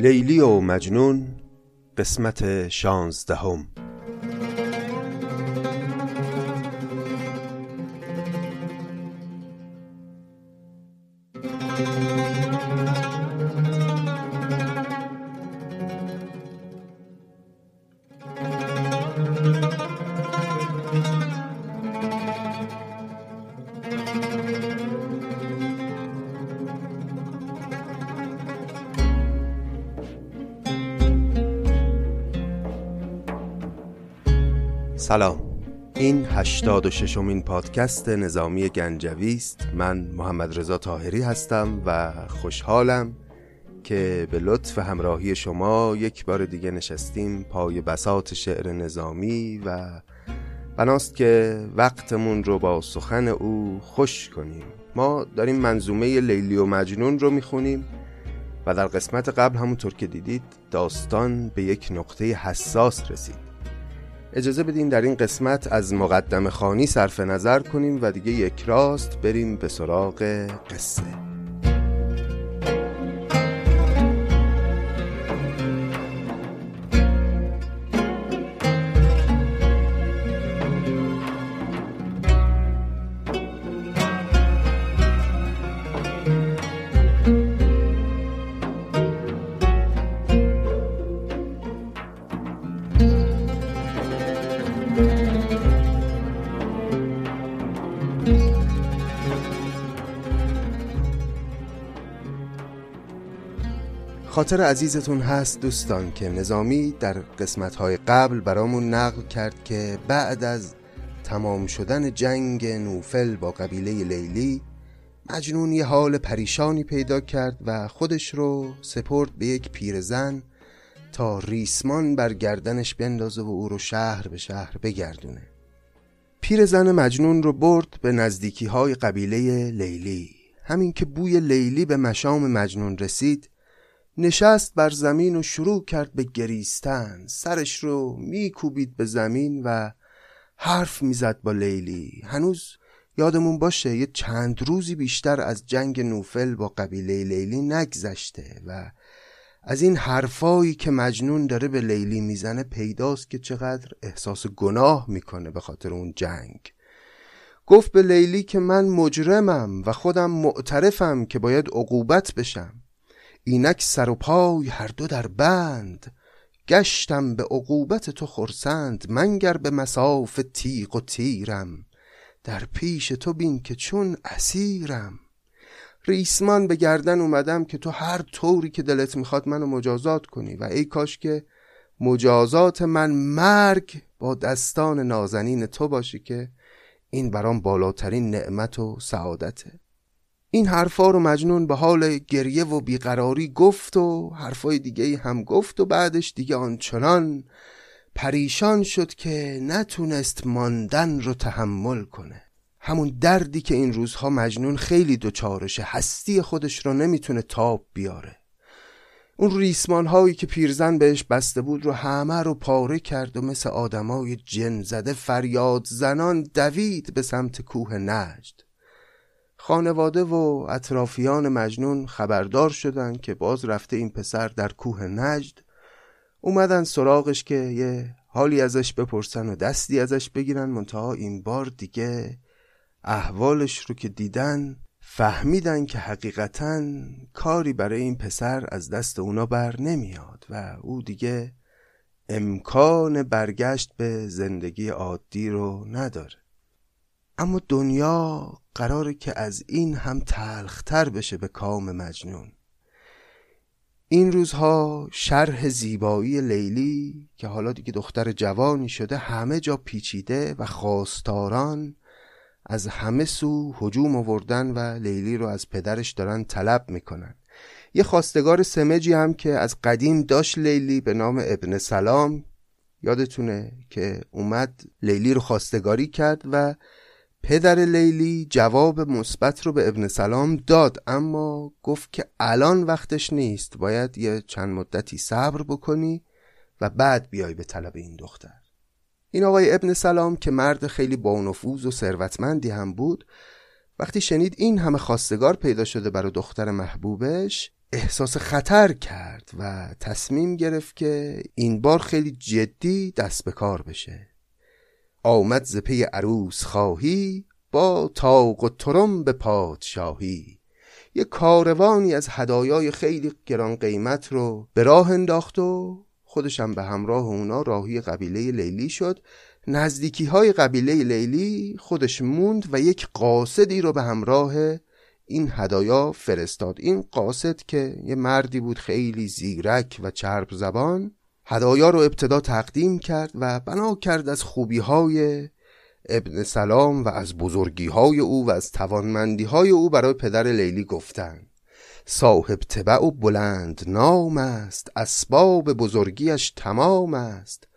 لیلی و مجنون قسمت شانزدهم. 86 امین پادکست نظامی گنجوی است. من محمد رضا طاهری هستم و خوشحالم که به لطف همراهی شما یک بار دیگه نشستیم پای بسات شعر نظامی و بناست که وقتمون رو با سخن او خوش کنیم. ما داریم منظومه لیلی و مجنون رو می‌خونیم و در قسمت قبل همونطور که دیدید داستان به یک نقطه حساس رسید. اجازه بدین در این قسمت از مقدم خانی صرف نظر کنیم و دیگه یک راست بریم به سراغ قصه. خاطر عزیزتون هست دوستان که نظامی در قسمتهای قبل برامون نقل کرد که بعد از تمام شدن جنگ نوفل با قبیله لیلی مجنون یه حال پریشانی پیدا کرد و خودش رو سپرد به یک پیرزن تا ریسمان بر گردنش بندازه و او رو شهر به شهر بگردونه. پیرزن مجنون رو برد به نزدیکی های قبیله لیلی. همین که بوی لیلی به مشام مجنون رسید نشست بر زمین و شروع کرد به گریستن. سرش رو میکوبید به زمین و حرف می‌زد با لیلی. هنوز یادمون باشه یه چند روزی بیشتر از جنگ نوفل با قبیله لیلی نگذشته و از این حرفایی که مجنون داره به لیلی می‌زنه پیداست که چقدر احساس گناه می‌کنه به خاطر اون جنگ. گفت به لیلی که من مجرمم و خودم معترفم که باید عقوبت بشم. اینک سر و پای هر دو در بند. گشتم به عقوبت تو خرسند منگر به مساف تیغ و تیرم. در پیش تو بین که چون اسیرم. ریسمان به گردن اومدم که تو هر طوری که دلت می‌خواد منو مجازات کنی. و ای کاش که مجازات من مرگ با دستان نازنین تو باشی که این برام بالاترین نعمت و سعادته. این حرفا رو مجنون به حال گریه و بیقراری گفت و حرفای دیگه هم گفت و بعدش دیگه آنچنان پریشان شد که نتونست ماندن رو تحمل کنه. همون دردی که این روزها مجنون خیلی دوچارشه هستی خودش رو نمی‌تونه تاب بیاره. اون ریسمان هایی که پیرزن بهش بسته بود رو همه رو پاره کرد و مثل آدمای جن زده فریاد زنان دوید به سمت کوه نجد خانواده و اطرافیان مجنون خبردار شدند که باز رفته این پسر در کوه نجد. اومدن سراغش که یه حالی ازش بپرسن و دستی ازش بگیرن منتها این بار دیگه احوالش رو که دیدن فهمیدن که حقیقتا کاری برای این پسر از دست اونا بر نمیاد و او دیگه امکان برگشت به زندگی عادی رو نداره. اما دنیا قراره که از این هم تلختر بشه به کام مجنون. این روزها شرح زیبایی لیلی که حالا دیگه دختر جوانی شده همه جا پیچیده و خواستاران از همه سو هجوم آوردن و لیلی رو از پدرش دارن طلب می‌کنن. یه خواستگار سمجی هم که از قدیم داشت لیلی به نام ابن سلام. یادتونه که اومد لیلی رو خواستگاری کرد و پدر لیلی جواب مثبت رو به ابن سلام داد اما گفت که الان وقتش نیست باید یه چند مدتی صبر بکنی و بعد بیای به طلب این دختر. این آقای ابن سلام که مرد خیلی با و ثروتمندی هم بود وقتی شنید این همه خواستگار پیدا شده برای دختر محبوبش احساس خطر کرد و تصمیم گرفت که این بار خیلی جدی دست به کار بشه. آمد ز پی عروس خواهی با تاق و ترم به پادشاهی. یه کاروانی از هدایای خیلی گران قیمت رو به راه انداخت و خودشم به همراه اونا راهی قبیله لیلی شد. نزدیکی های قبیله لیلی خودش موند و یک قاصدی رو به همراه این هدایا فرستاد. این قاصد که یه مردی بود خیلی زیرک و چرب زبان هدایا رو ابتدا تقدیم کرد و بنا کرد از خوبی های ابن سلام و از بزرگی های او و از توانمندی های او برای پدر لیلی گفتن. صاحب تبع و بلند نام است اسباب بزرگیش تمام است.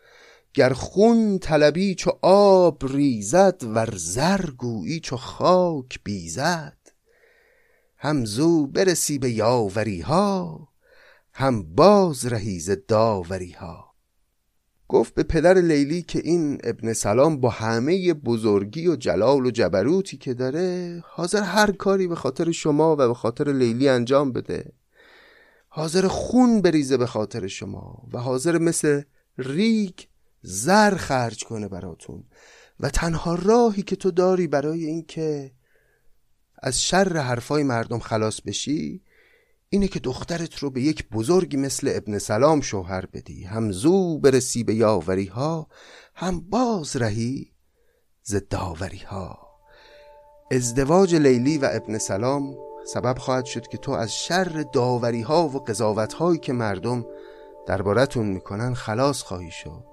گر خون طلبی چو آب ریزد ور زر گویی چو خاک بیزد. هم زو برسی به یاوری ها هم باز رهی ز داوری ها گفت به پدر لیلی که این ابن سلام با همه بزرگی و جلال و جبروتی که داره حاضر هر کاری به خاطر شما و به خاطر لیلی انجام بده. حاضر خون بریزه به خاطر شما و حاضر مثل ریگ زر خرج کنه براتون و تنها راهی که تو داری برای اینکه از شر حرفای مردم خلاص بشی اینه که دخترت رو به یک بزرگی مثل ابن سلام شوهر بدی هم زو برسی به یاوری ها هم باز رهی ز داوری ها ازدواج لیلی و ابن سلام سبب خواهد شد که تو از شر داوری ها و قضاوت هایی که مردم دربارتون می‌کنن خلاص خواهی شد.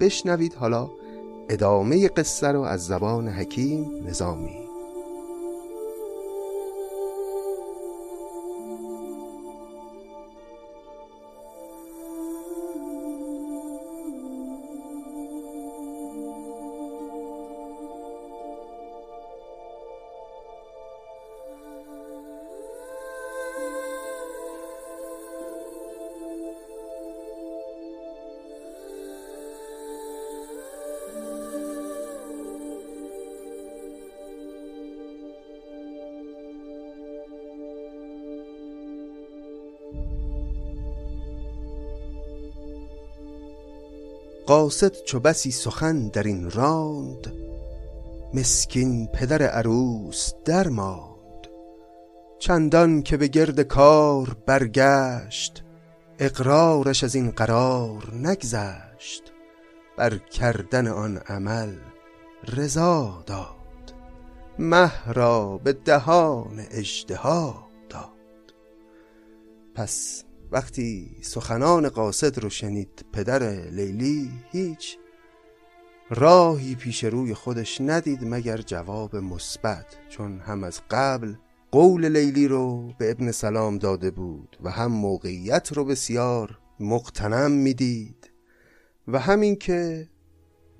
بشنوید حالا ادامه قصه رو از زبان حکیم نظامی. قاصد چو بسی سخن در این راند مسکین پدر عروس در ماند چندان که به گرد کار برگشت اقرارش از این قرار نگذشت. بر کردن آن عمل رضا داد مه را به دهان اژدها داد. پس وقتی سخنان قاصد رو شنید پدر لیلی هیچ راهی پیش روی خودش ندید مگر جواب مثبت چون هم از قبل قول لیلی رو به ابن سلام داده بود و هم موقعیت رو بسیار مقتنم می‌دید و همین که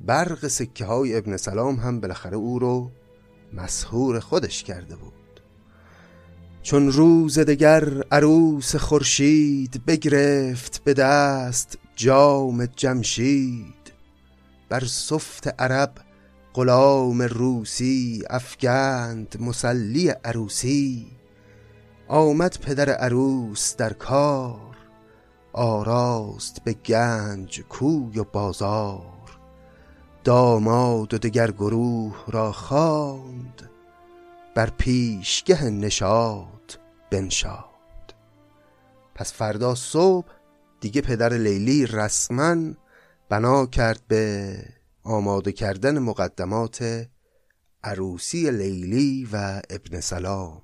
برق سکه های ابن سلام هم بالاخره او رو مسهور خودش کرده بود. چون روز دگر عروس خورشید بگرفت به دست جام جمشید. بر صفت عرب غلام روسی افگند مسلی عروسی. آمد پدر عروس در کار آراست به گنج کوی و بازار. داماد و دگر گروه را خواند بر پیشگه نشاد بنشاد پس فردا صبح دیگه پدر لیلی رسما بنا کرد به آماده کردن مقدمات عروسی لیلی و ابن سلام.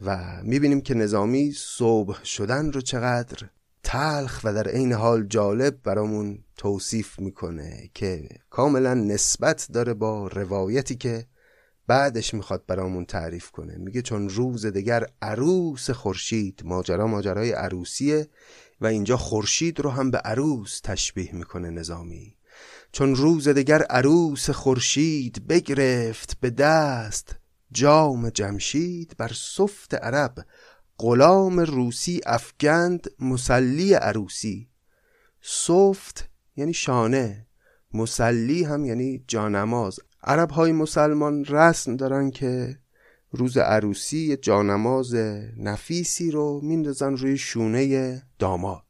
و می‌بینیم که نظامی صبح شدن رو چقدر تلخ و در عین حال جالب برامون توصیف می‌کنه که کاملا نسبت داره با روایتی که بعدش می‌خواد برامون تعریف کنه. میگه چون روز دگر عروس خورشید ماجرا ماجرای عروسیه و اینجا خورشید رو هم به عروس تشبیه می‌کنه نظامی. چون روز دگر عروس خورشید بگرفت به دست جام جمشید بر صفت عرب غلام روسی افگند مسلی عروسی. صفت یعنی شانه مسلی هم یعنی جانماز. عرب های مسلمان رسم دارن که روز عروسی جانماز نفیسی رو میندازن روی شونه داماد.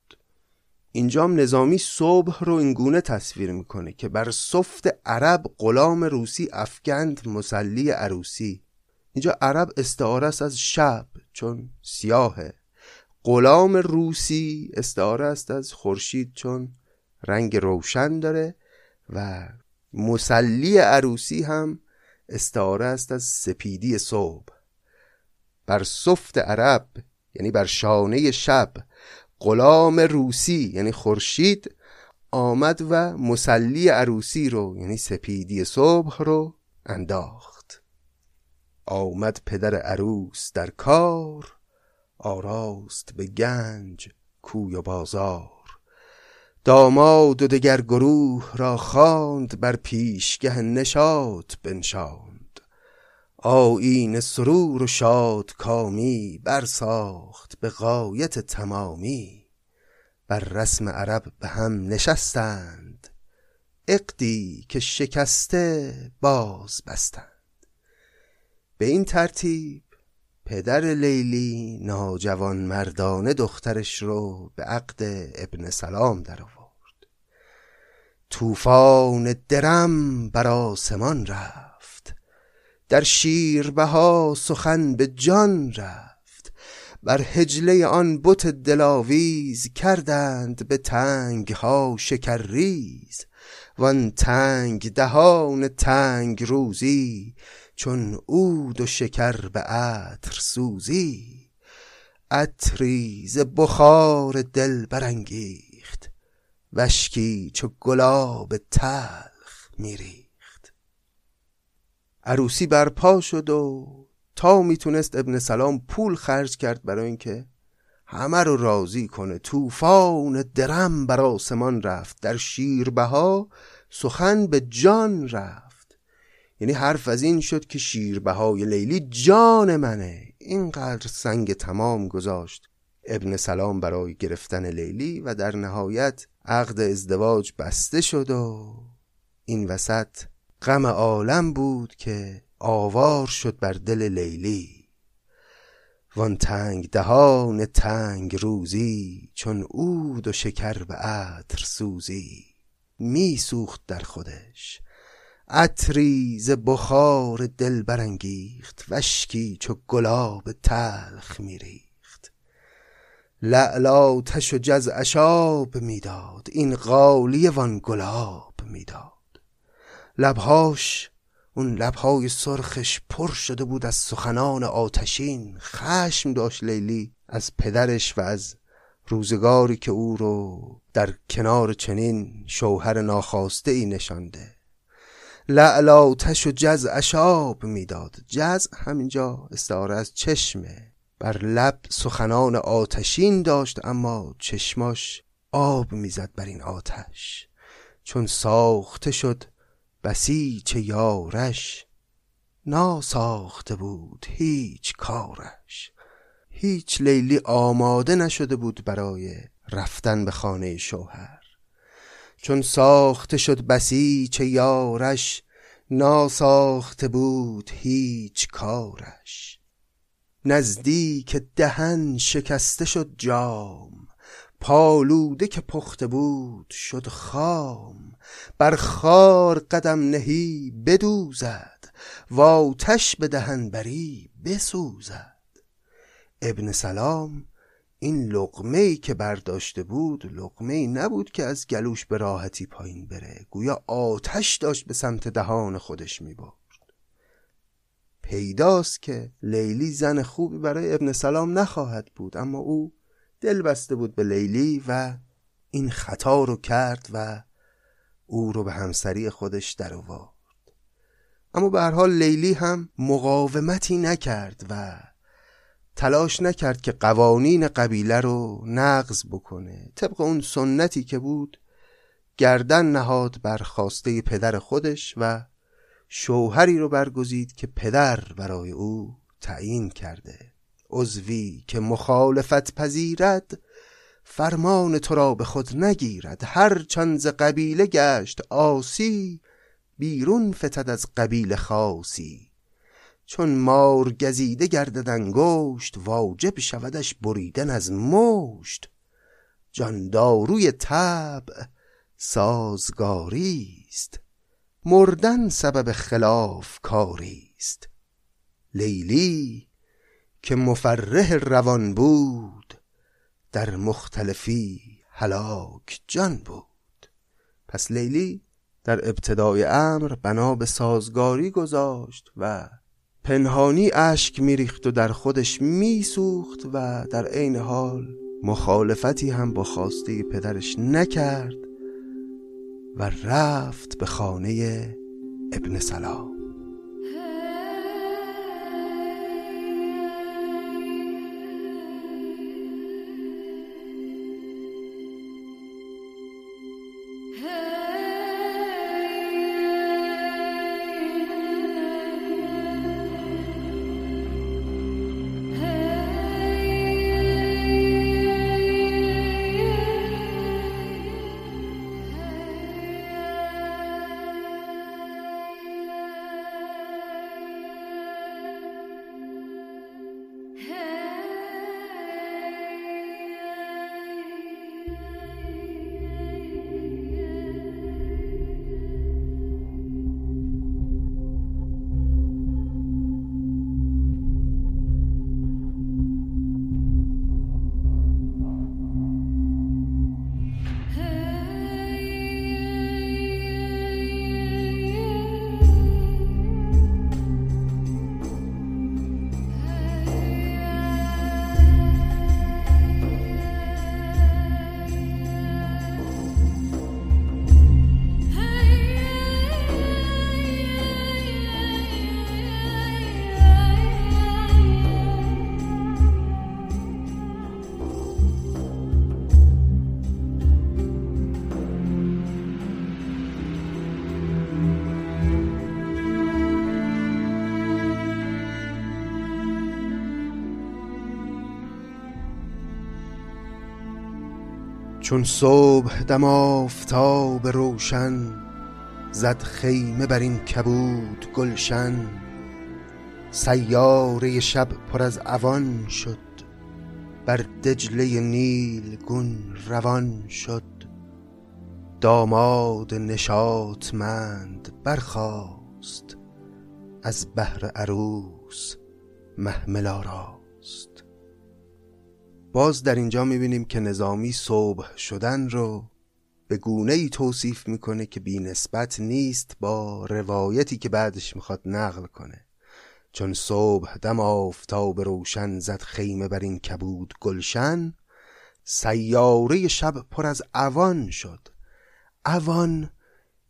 اینجام نظامی صبح رو اینگونه تصویر می‌کنه که بر صفت عرب غلام روسی افگند مسلی عروسی. اینجا عرب استعاره است از شب چون سیاهه. غلام روسی استعاره است از خورشید چون رنگ روشن داره و مسلی عروسی هم استعاره است از سپیدی صبح. بر صفت عرب یعنی بر شانه شب غلام روسی یعنی خورشید آمد و مسلی عروسی رو یعنی سپیدی صبح رو انداخت. آمد پدر عروس در کار آراست به گنج کوی و بازار. داماد و دگر گروه را خواند بر پیشگه نشاط بنشاند. آیین سرور و شاد کامی برساخت به غایت تمامی. بر رسم عرب به هم نشستند اقدی که شکسته باز بستند. به این ترتیب پدر لیلی ناجوان مردانه دخترش رو به عقد ابن سلام در آورد طوفان درم بر آسمان رفت. در شیربها سخن به جان رفت. بر هجله آن بت دلاویز کردند به تنگ ها شکرریز. وان تنگ دهان تنگ روزی چون عود و شکر به عطر سوزی. عطری ز بخار دل برانگیخت وشکی چو گلاب تلخ میریخت. عروسی برپا شد و تا می‌تونست ابن سلام پول خرج کرد برای اینکه همه رو راضی کنه. طوفان درم بر آسمان رفت. در شیربها سخن به جان رفت. یعنی حرف از این شد که شیربهای لیلی جان منه. اینقدر سنگ تمام گذاشت. ابن سلام برای گرفتن لیلی و در نهایت عقد ازدواج بسته شد و این وسط غم عالم بود که آوار شد بر دل لیلی. وان تنگ دهان تنگ روزی چون عود و شکر به عطر سوزی. می سوخت در خودش. عطری ز بخار دل برانگیخت. وشکی چو گلاب تلخ میریخت. لعل آتش و جز اشاب می‌داد این قالی وان گلاب می‌داد. لبهاش اون لبهای سرخش پر شده بود از سخنان آتشین خشم داشت لیلی از پدرش و از روزگاری که او رو در کنار چنین شوهر ناخواسته ای نشانده. لعل آتش و جز اشاب می‌داد. جز همینجا استعاره از چشمه. بر لب سخنان آتشین داشت اما چشماش آب می‌زد بر این آتش. چون ساخته شد بسیچ یارش ناساخته بود هیچ کارش. هیچ لیلی آماده نشده بود برای رفتن به خانه شوهر. چون ساخته شد بسیچ یارش ناساخته بود هیچ کارش. نزدیک دهن شکسته شد جام پالوده که پخته بود شد خام. بر خار قدم نهی بدوزد و آتش به دهن بری بسوزد. ابن سلام این لقمه ای که برداشته بود لقمه ای نبود که از گلوش به راحتی پایین بره. گویا آتش داشت به سمت دهان خودش می برد پیداست که لیلی زن خوبی برای ابن سلام نخواهد بود اما او دل بسته بود به لیلی و این خطا رو کرد و او رو به همسری خودش در آورد اما به هر حال لیلی هم مقاومتی نکرد و تلاش نکرد که قوانین قبیله رو نقض بکنه. طبق اون سنتی که بود گردن نهاد بر خواسته پدر خودش و شوهری رو برگزید که پدر برای او تعیین کرده. عضوی که مخالفت پذیرد فرمان تو را به خود نگیرد. هر چند قبیله گشت آسی بیرون فتد از قبیله خاصی. چون مار گزیده گردد انگشت واجب شودش بریدن از مشت. جانداروی طبع سازگاری است مردن سبب خلاف کاری است. لیلی که مفرح روان بود در مختلفی هلاک جان بود. پس لیلی در ابتدای امر بنا به سازگاری گذاشت و پنهانی اشک میریخت و در خودش میسوخت و در عین حال مخالفتی هم با خواسته پدرش نکرد. و رفت به خانه ابن سلام. چون صبح دم آفتاب روشن زد خیمه بر این کبود گلشن. سیاره شب پر از اوان شد بر دجله نیل گون روان شد. داماد نشاطمند برخاست از بهر عروس محمل آراست. باز در اینجا می‌بینیم که نظامی صبح شدن رو به گونه ای توصیف می‌کنه که بی نسبت نیست با روایتی که بعدش می‌خواد نقل کنه. چون صبح دم آفتاب روشن زد خیمه بر این کبود گلشن سیاره شب پر از اوان شد. اوان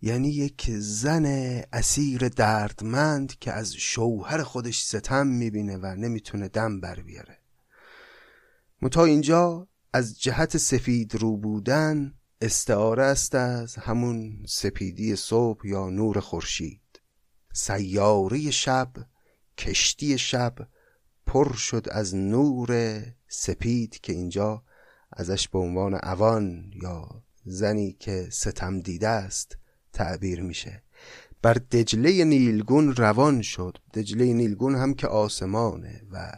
یعنی یک زن اسیر دردمند که از شوهر خودش ستم می‌بینه و نمی‌تونه دم بر بیاره. متا اینجا از جهت سفید رو بودن استعاره است از همون سپیدی صبح یا نور خورشید. سیاره شب کشتی شب پر شد از نور سپید که اینجا ازش به عنوان اوان یا زنی که ستم دیده است تعبیر میشه. بر دجله نیلگون روان شد. دجله نیلگون هم که آسمانه و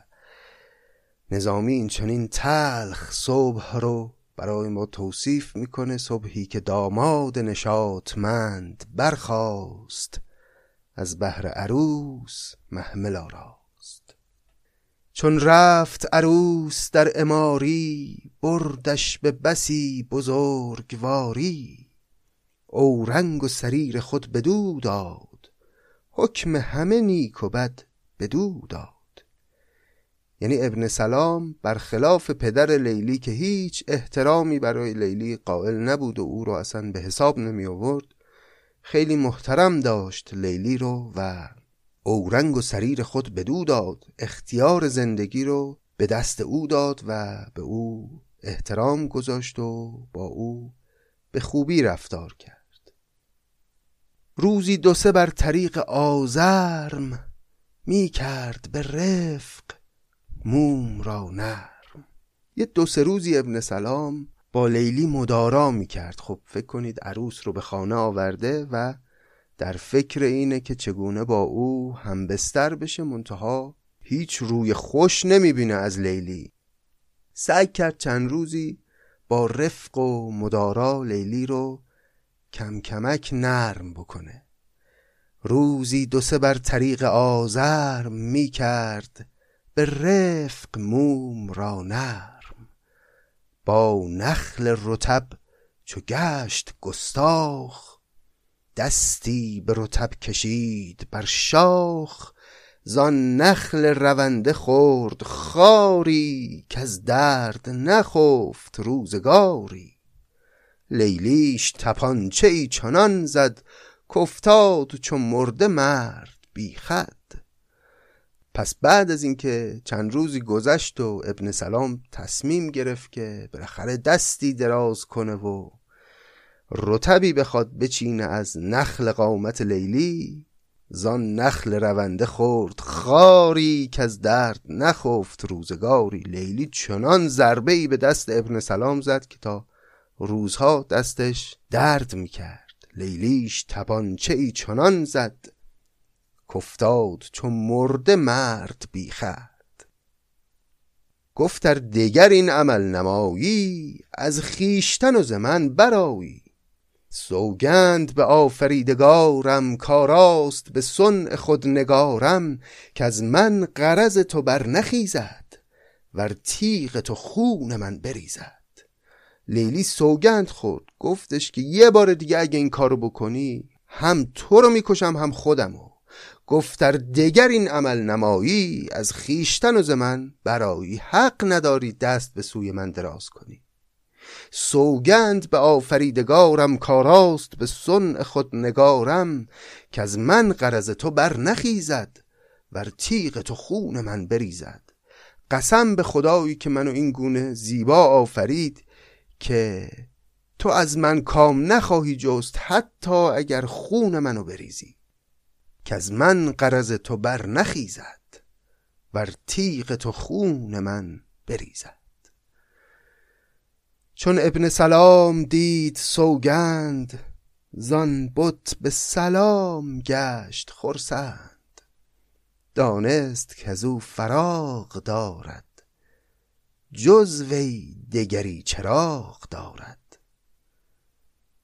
نظامی این چنین تلخ صبح رو برای ما توصیف می‌کنه صبحی که داماد نشاطمند برخاست از بهر عروس محمل آراست. چون رفت عروس در اماری بردش به بسی بزرگواری. رنگ و سریر خود بدو داد حکم همه نیک و بد بدو داد. یعنی ابن سلام برخلاف پدر لیلی که هیچ احترامی برای لیلی قائل نبود و او رو اصلا به حساب نمی آورد خیلی محترم داشت لیلی رو و اورنگ و سریر خود به دو داد اختیار زندگی رو به دست او داد و به او احترام گذاشت و با او به خوبی رفتار کرد. روزی دو سه بر طریق آزرم می کرد به رفق. موم را نرم. یه دو سه روزی ابن سلام با لیلی مدارا می کرد خب فکر کنید عروس رو به خانه آورده و در فکر اینه که چگونه با او هم بستر بشه. منتها هیچ روی خوش نمی‌بینه از لیلی. سعی کرد چند روزی با رفق و مدارا لیلی رو کم کمک نرم بکنه. روزی دو سه بر طریق آزر می کرد به رفق موم را نرم. با نخل رتب چو گشت گستاخ دستی به رتب کشید بر شاخ. زان نخل رونده خورد خاری که از درد نخفت روزگاری. لیلیش تپانچه ای چنان زد کفتاد چون مرده مرد بی خد. پس بعد از اینکه چند روزی گذشت و ابن سلام تصمیم گرفت که بالاخره دستی دراز کنه و رتبی بخواد بچینه از نخل قامت لیلی زان نخل رونده خورد خاری که از درد نخفت روزگاری. لیلی چنان ضربه ای به دست ابن سلام زد که تا روزها دستش درد می‌کرد. لیلیش تبانچه ای چنان زد کفتاد چون مرده مرد بیخرد گفت در دیگر این عمل نمایی از خیشتن و زمن برایی سوگند به آفریدگارم کاراست به سن خود نگارم که از من قرض تو بر نخیزد ور تیغ تو خون من بریزد. لیلی سوگند خورد گفتش که یه بار دیگه اگه این کارو بکنی هم تو رو می‌کشم هم خودمو گفت دگر این عمل نمایی از خیشتن و زمن برایی حق نداری دست به سوی من دراز کنی. سوگند به آفریدگارم کاراست به سن خود نگارم که از من قرض تو بر نخیزد ور تیغ تو خون من بریزد. قسم به خدایی که منو این گونه زیبا آفرید که تو از من کام نخواهی جست حتی اگر خون منو بریزی. که از من قرض تو بر نخیزد ور تیغ تو خون من بریزد. چون ابن سلام دید سوگند زان بت به سلام گشت خرسند. دانست که از او فراغ دارد جز وی دگری چراغ دارد.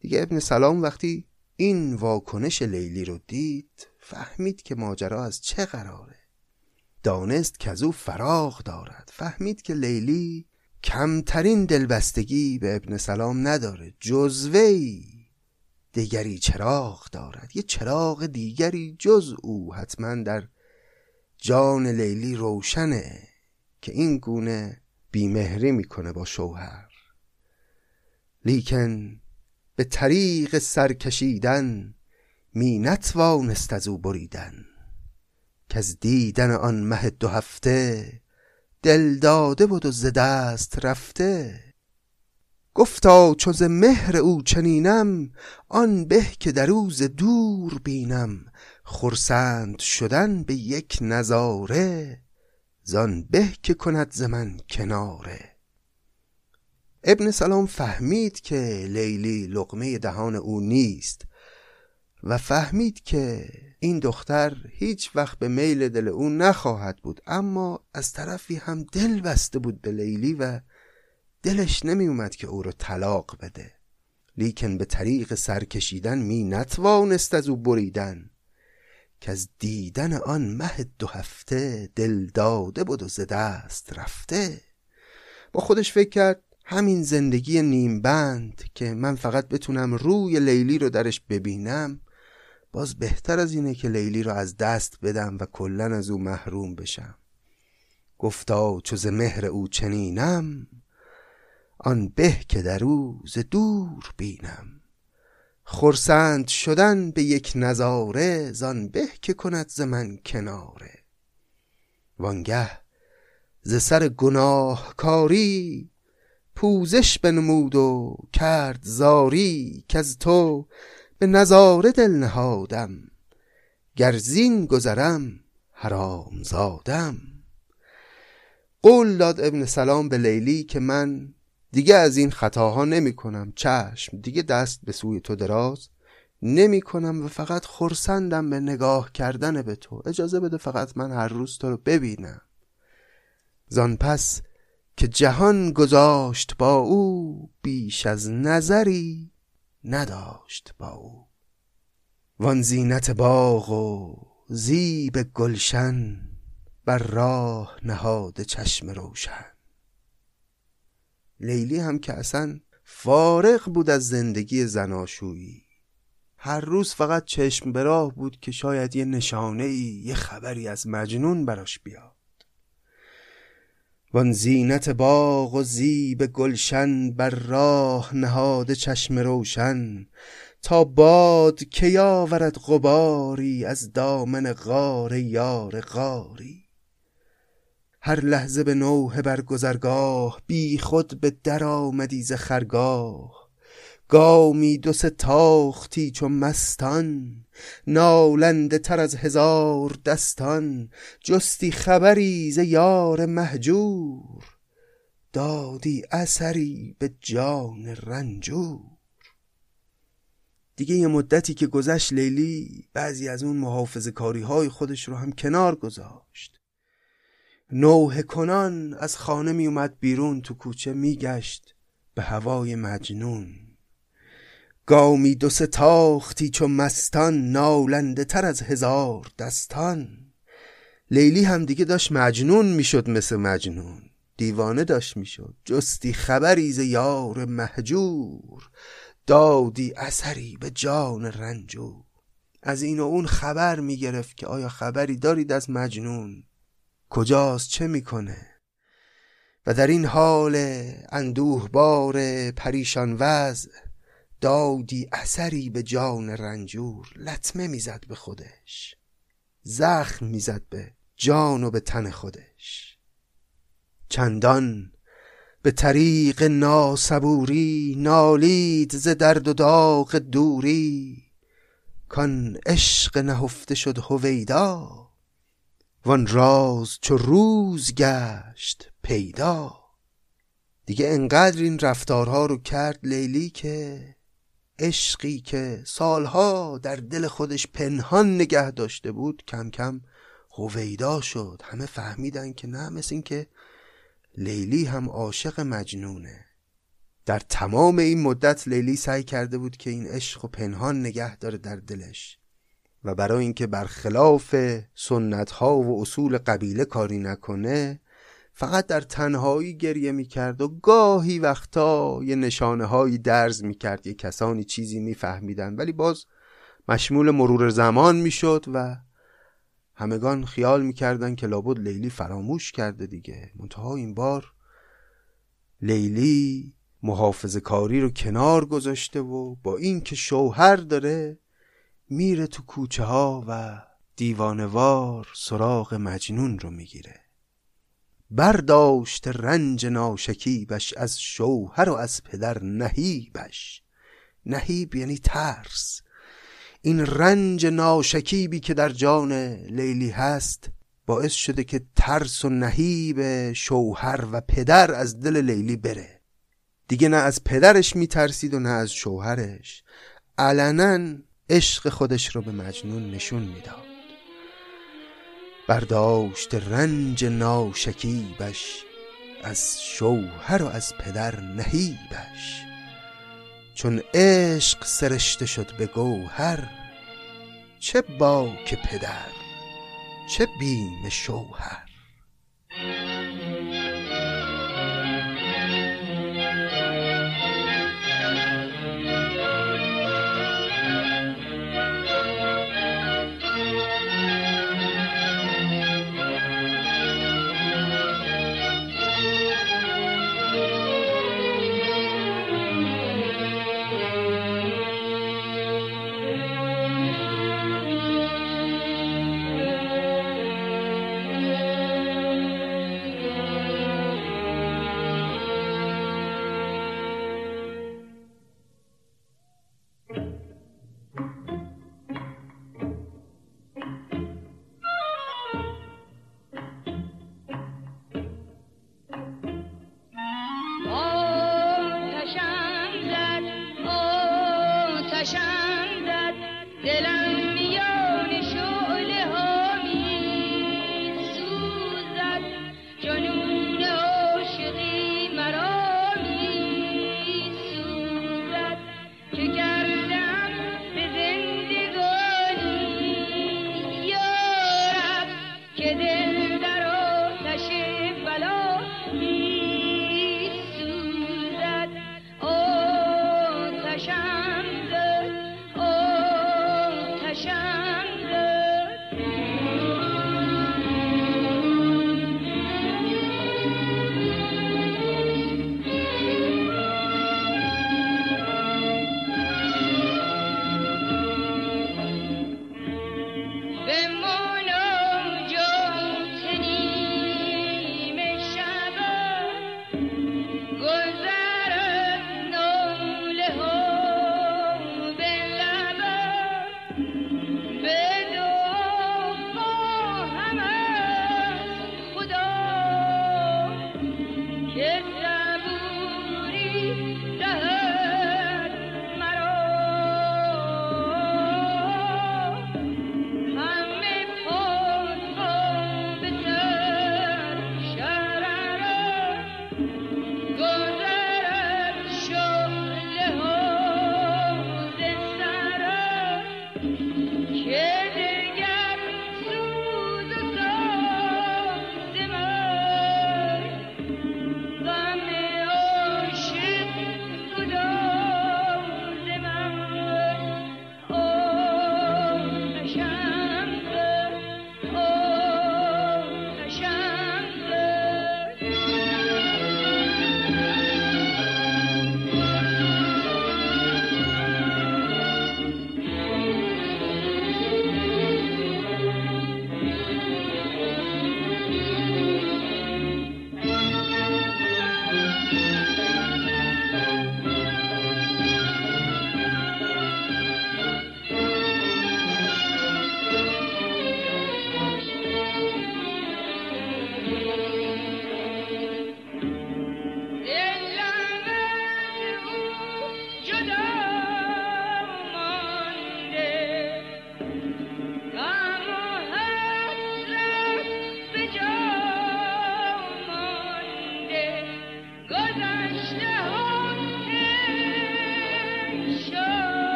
دیگه ابن سلام وقتی این واکنش لیلی رو دید فهمید که ماجرا از چه قراره. دانست که از او فراغ دارد. فهمید که لیلی کمترین دلبستگی به ابن سلام نداره. جزوی دیگری چراغ دارد. یه چراغ دیگری جز او. حتما در جان لیلی روشنه که این گونه بیمهری می‌کنه با شوهر. لیکن به طریق سرکشیدن می نتوانست از او بریدن. که از دیدن آن مه دو هفته دل داده بود و ز دست رفته. گفتا چو ز مهر او چنینم آن به که در روز دور بینم. خرسند شدن به یک نظاره زان به که کند ز من کناره. ابن سلام فهمید که لیلی لقمه دهان او نیست. و فهمید که این دختر هیچ وقت به میل دل او نخواهد بود اما از طرفی هم دل بسته بود به لیلی و دلش نمی اومد که او رو طلاق بده. لیکن به طریق سرکشیدن می نتوانست از او بریدن که از دیدن آن مه دو هفته دل داده بود و ز دست رفته. با خودش فکر کرد همین زندگی نیم بند که من فقط بتونم روی لیلی رو درش ببینم باز بهتر از اینه که لیلی رو از دست بدم و کلا از او محروم بشم. گفتا چو ز مهر او چنینم آن به که در او ز دور بینم. خرسند شدن به یک نظاره زان به که کند ز من کناره. وانگه ز سر گناهکاری پوزش بنمود و کرد زاری که از تو به نظاره دل نهادم. گر زین گذرم حرام زادم. قول داد ابن سلام به لیلی که من دیگه از این خطاها نمی کنم. چشم دیگه دست به سوی تو دراز نمی کنم و فقط خورسندم به نگاه کردن به تو. اجازه بده فقط من هر روز تو رو ببینم. زان پس که جهان گذاشت با او بیش از نظری نداشت با او. وان زینت باغ و زیب گلشن بر راه نهاد چشم روشن. لیلی هم که اصلا فارغ بود از زندگی زناشویی. هر روز فقط چشم به راه بود که شاید یه نشانه ای یه خبری از مجنون براش بیاد. وان زینت باغ و زیب گلشن بر راه نهاده چشم روشن تا باد که یاورد غباری از دامن غار یار غاری. هر لحظه به نوه بر گذرگاه بی خود به در آمدی ز خرگاه. گامی دو سه تاختی چو مستان نالنده تر از هزار دستان. جستی خبری ز یار مهجور دادی اثری به جان رنجور. دیگه یه مدتی که گذشت لیلی بعضی از اون محافظ کاری های خودش رو هم کنار گذاشت. نوه کنان از خانه می اومد بیرون تو کوچه میگشت به هوای مجنون. گامی دو سه تاختی چو مستان نالنده تر از هزار دستان. لیلی هم دیگه داشت مجنون می‌شد مثل مجنون. دیوانه داشت می‌شد. جستی خبری ز یار مهجور. دادی اثری به جان رنجور. از این و اون خبر می‌گرفت که آیا خبری دارید از مجنون؟ کجاست؟ چه می‌کنه؟ و در این حال اندوه بار پریشان وضع دادی اثری به جان رنجور لطمه می‌زد به خودش زخم می‌زد به جان و به تن خودش. چندان به طریق ناسبوری نالید ز درد و داغ دوری کان عشق نهفته شد هویدا وان راز چو روز گشت پیدا. دیگه انقدر این رفتارها رو کرد لیلی که عشقی که سالها در دل خودش پنهان نگه داشته بود کم کم هویدا شد. همه فهمیدن که نه مثل این که لیلی هم عاشق مجنونه. در تمام این مدت لیلی سعی کرده بود که این عشق و پنهان نگه داره در دلش. و برای اینکه برخلاف سنت ها و اصول قبیله کاری نکنه فقط در تنهایی گریه می‌کرد و گاهی وقتا یه نشانه هایی درز می‌کرد. یه کسانی چیزی میفهمیدن. ولی باز مشمول مرور زمان می‌شد و همگان خیال می‌کردن که لابد لیلی فراموش کرده دیگه. منتها این بار لیلی محافظ کاری رو کنار گذاشته و با اینکه شوهر داره میره تو کوچه ها و دیوانوار سراغ مجنون رو می‌گیره. برداشت رنج ناشکیبش از شوهر و از پدر نهیبش. نهیب یعنی ترس. این رنج ناشکیبی که در جان لیلی هست باعث شده که ترس و نهیب شوهر و پدر از دل لیلی بره. دیگه نه از پدرش میترسید و نه از شوهرش. علنا عشق خودش رو به مجنون نشون می‌داد. برداشت رنج ناشکیبش از شوهر و از پدر نهیبش. چون عشق سرشته شد به گوهر چه باک پدر چه بیم شوهر.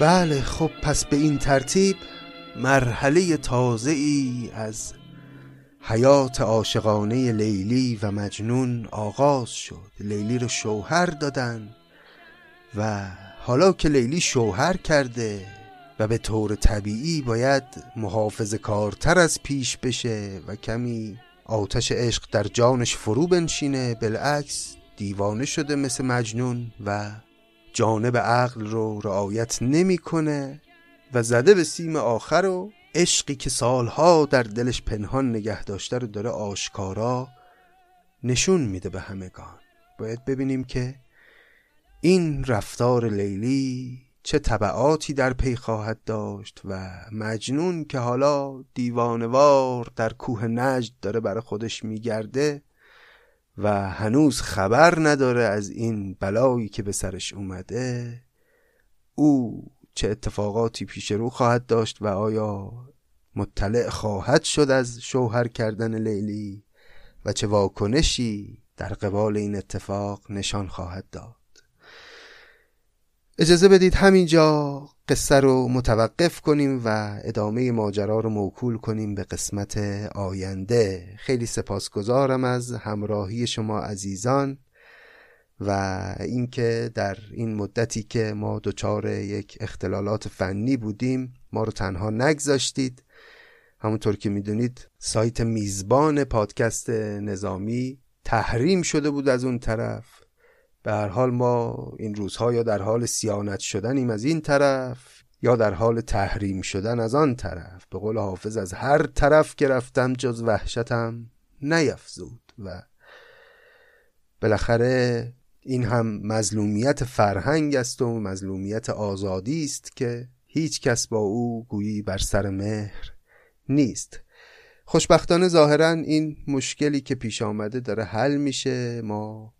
بله خب پس به این ترتیب مرحله تازه ای از حیات عاشقانه لیلی و مجنون آغاز شد. لیلی رو شوهر دادن و حالا که لیلی شوهر کرده و به طور طبیعی باید محافظ کارتر از پیش بشه و کمی آتش عشق در جانش فرو بنشینه بالعکس دیوانه شده مثل مجنون و جانب عقل رو رعایت نمی‌کنه و زده به سیم آخر و عشقی که سالها در دلش پنهان نگه داشته رو داره آشکارا نشون میده به همگان. باید ببینیم که این رفتار لیلی چه طبعاتی در پی خواهد داشت و مجنون که حالا دیوانوار در کوه نجد داره برای خودش میگرده و هنوز خبر نداره از این بلایی که به سرش اومده او چه اتفاقاتی پیش رو خواهد داشت و آیا مطلع خواهد شد از شوهر کردن لیلی و چه واکنشی در قبال این اتفاق نشان خواهد داد. اجازه بدید همینجا قصه رو متوقف کنیم و ادامه ماجرا رو موکول کنیم به قسمت آینده. خیلی سپاسگزارم از همراهی شما عزیزان و اینکه در این مدتی که ما دچار یک اختلالات فنی بودیم ما رو تنها نگذاشتید. همونطور که می‌دونید سایت میزبان پادکست نظامی تحریم شده بود از اون طرف. به هر حال ما این روزها یا در حال سیانت شدنیم از این طرف یا در حال تحریم شدن از آن طرف. به قول حافظ از هر طرف که رفتم جز وحشتم نیفزود و بالاخره این هم مظلومیت فرهنگ است و مظلومیت آزادی است که هیچ کس با او گویی بر سر مهر نیست. خوشبختانه ظاهرا این مشکلی که پیش آمده داره حل میشه. ما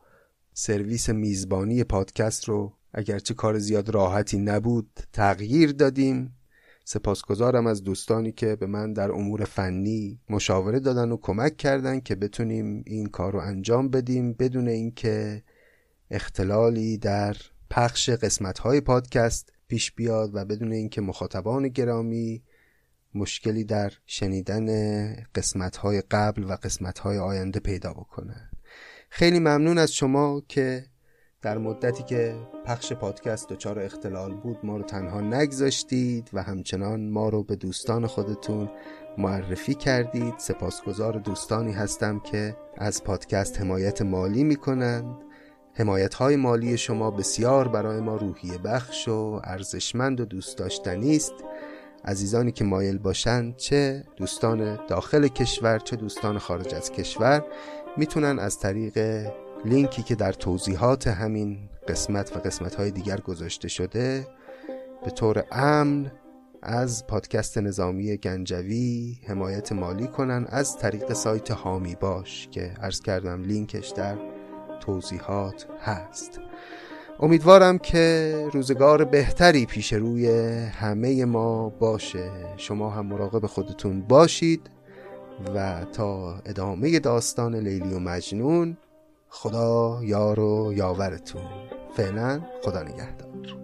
سرویس میزبانی پادکست رو اگرچه کار زیاد راحتی نبود تغییر دادیم. سپاسگزارم از دوستانی که به من در امور فنی مشاوره دادن و کمک کردن که بتونیم این کار رو انجام بدیم بدون اینکه اختلالی در پخش قسمت های پادکست پیش بیاد و بدون اینکه مخاطبان گرامی مشکلی در شنیدن قسمت های قبل و قسمت های آینده پیدا بکنن. خیلی ممنون از شما که در مدتی که پخش پادکست دچار اختلال بود ما رو تنها نگذاشتید و همچنان ما رو به دوستان خودتون معرفی کردید. سپاسگزار دوستانی هستم که از پادکست حمایت مالی می‌کنند. حمایت های مالی شما بسیار برای ما روحیه بخش و ارزشمند و دوست داشتنی است. عزیزانی که مایل باشند چه دوستان داخل کشور چه دوستان خارج از کشور. می‌تونن از طریق لینکی که در توضیحات همین قسمت و قسمت های دیگر گذاشته شده به طور امن از پادکست نظامی گنجوی حمایت مالی کنن از طریق سایت هامی باش که عرض کردم لینکش در توضیحات هست. امیدوارم که روزگار بهتری پیش روی همه ما باشه. شما هم مراقب خودتون باشید. و تا ادامه داستان لیلی و مجنون خدا یار و یاورتون. فعلا خدا نگهدار.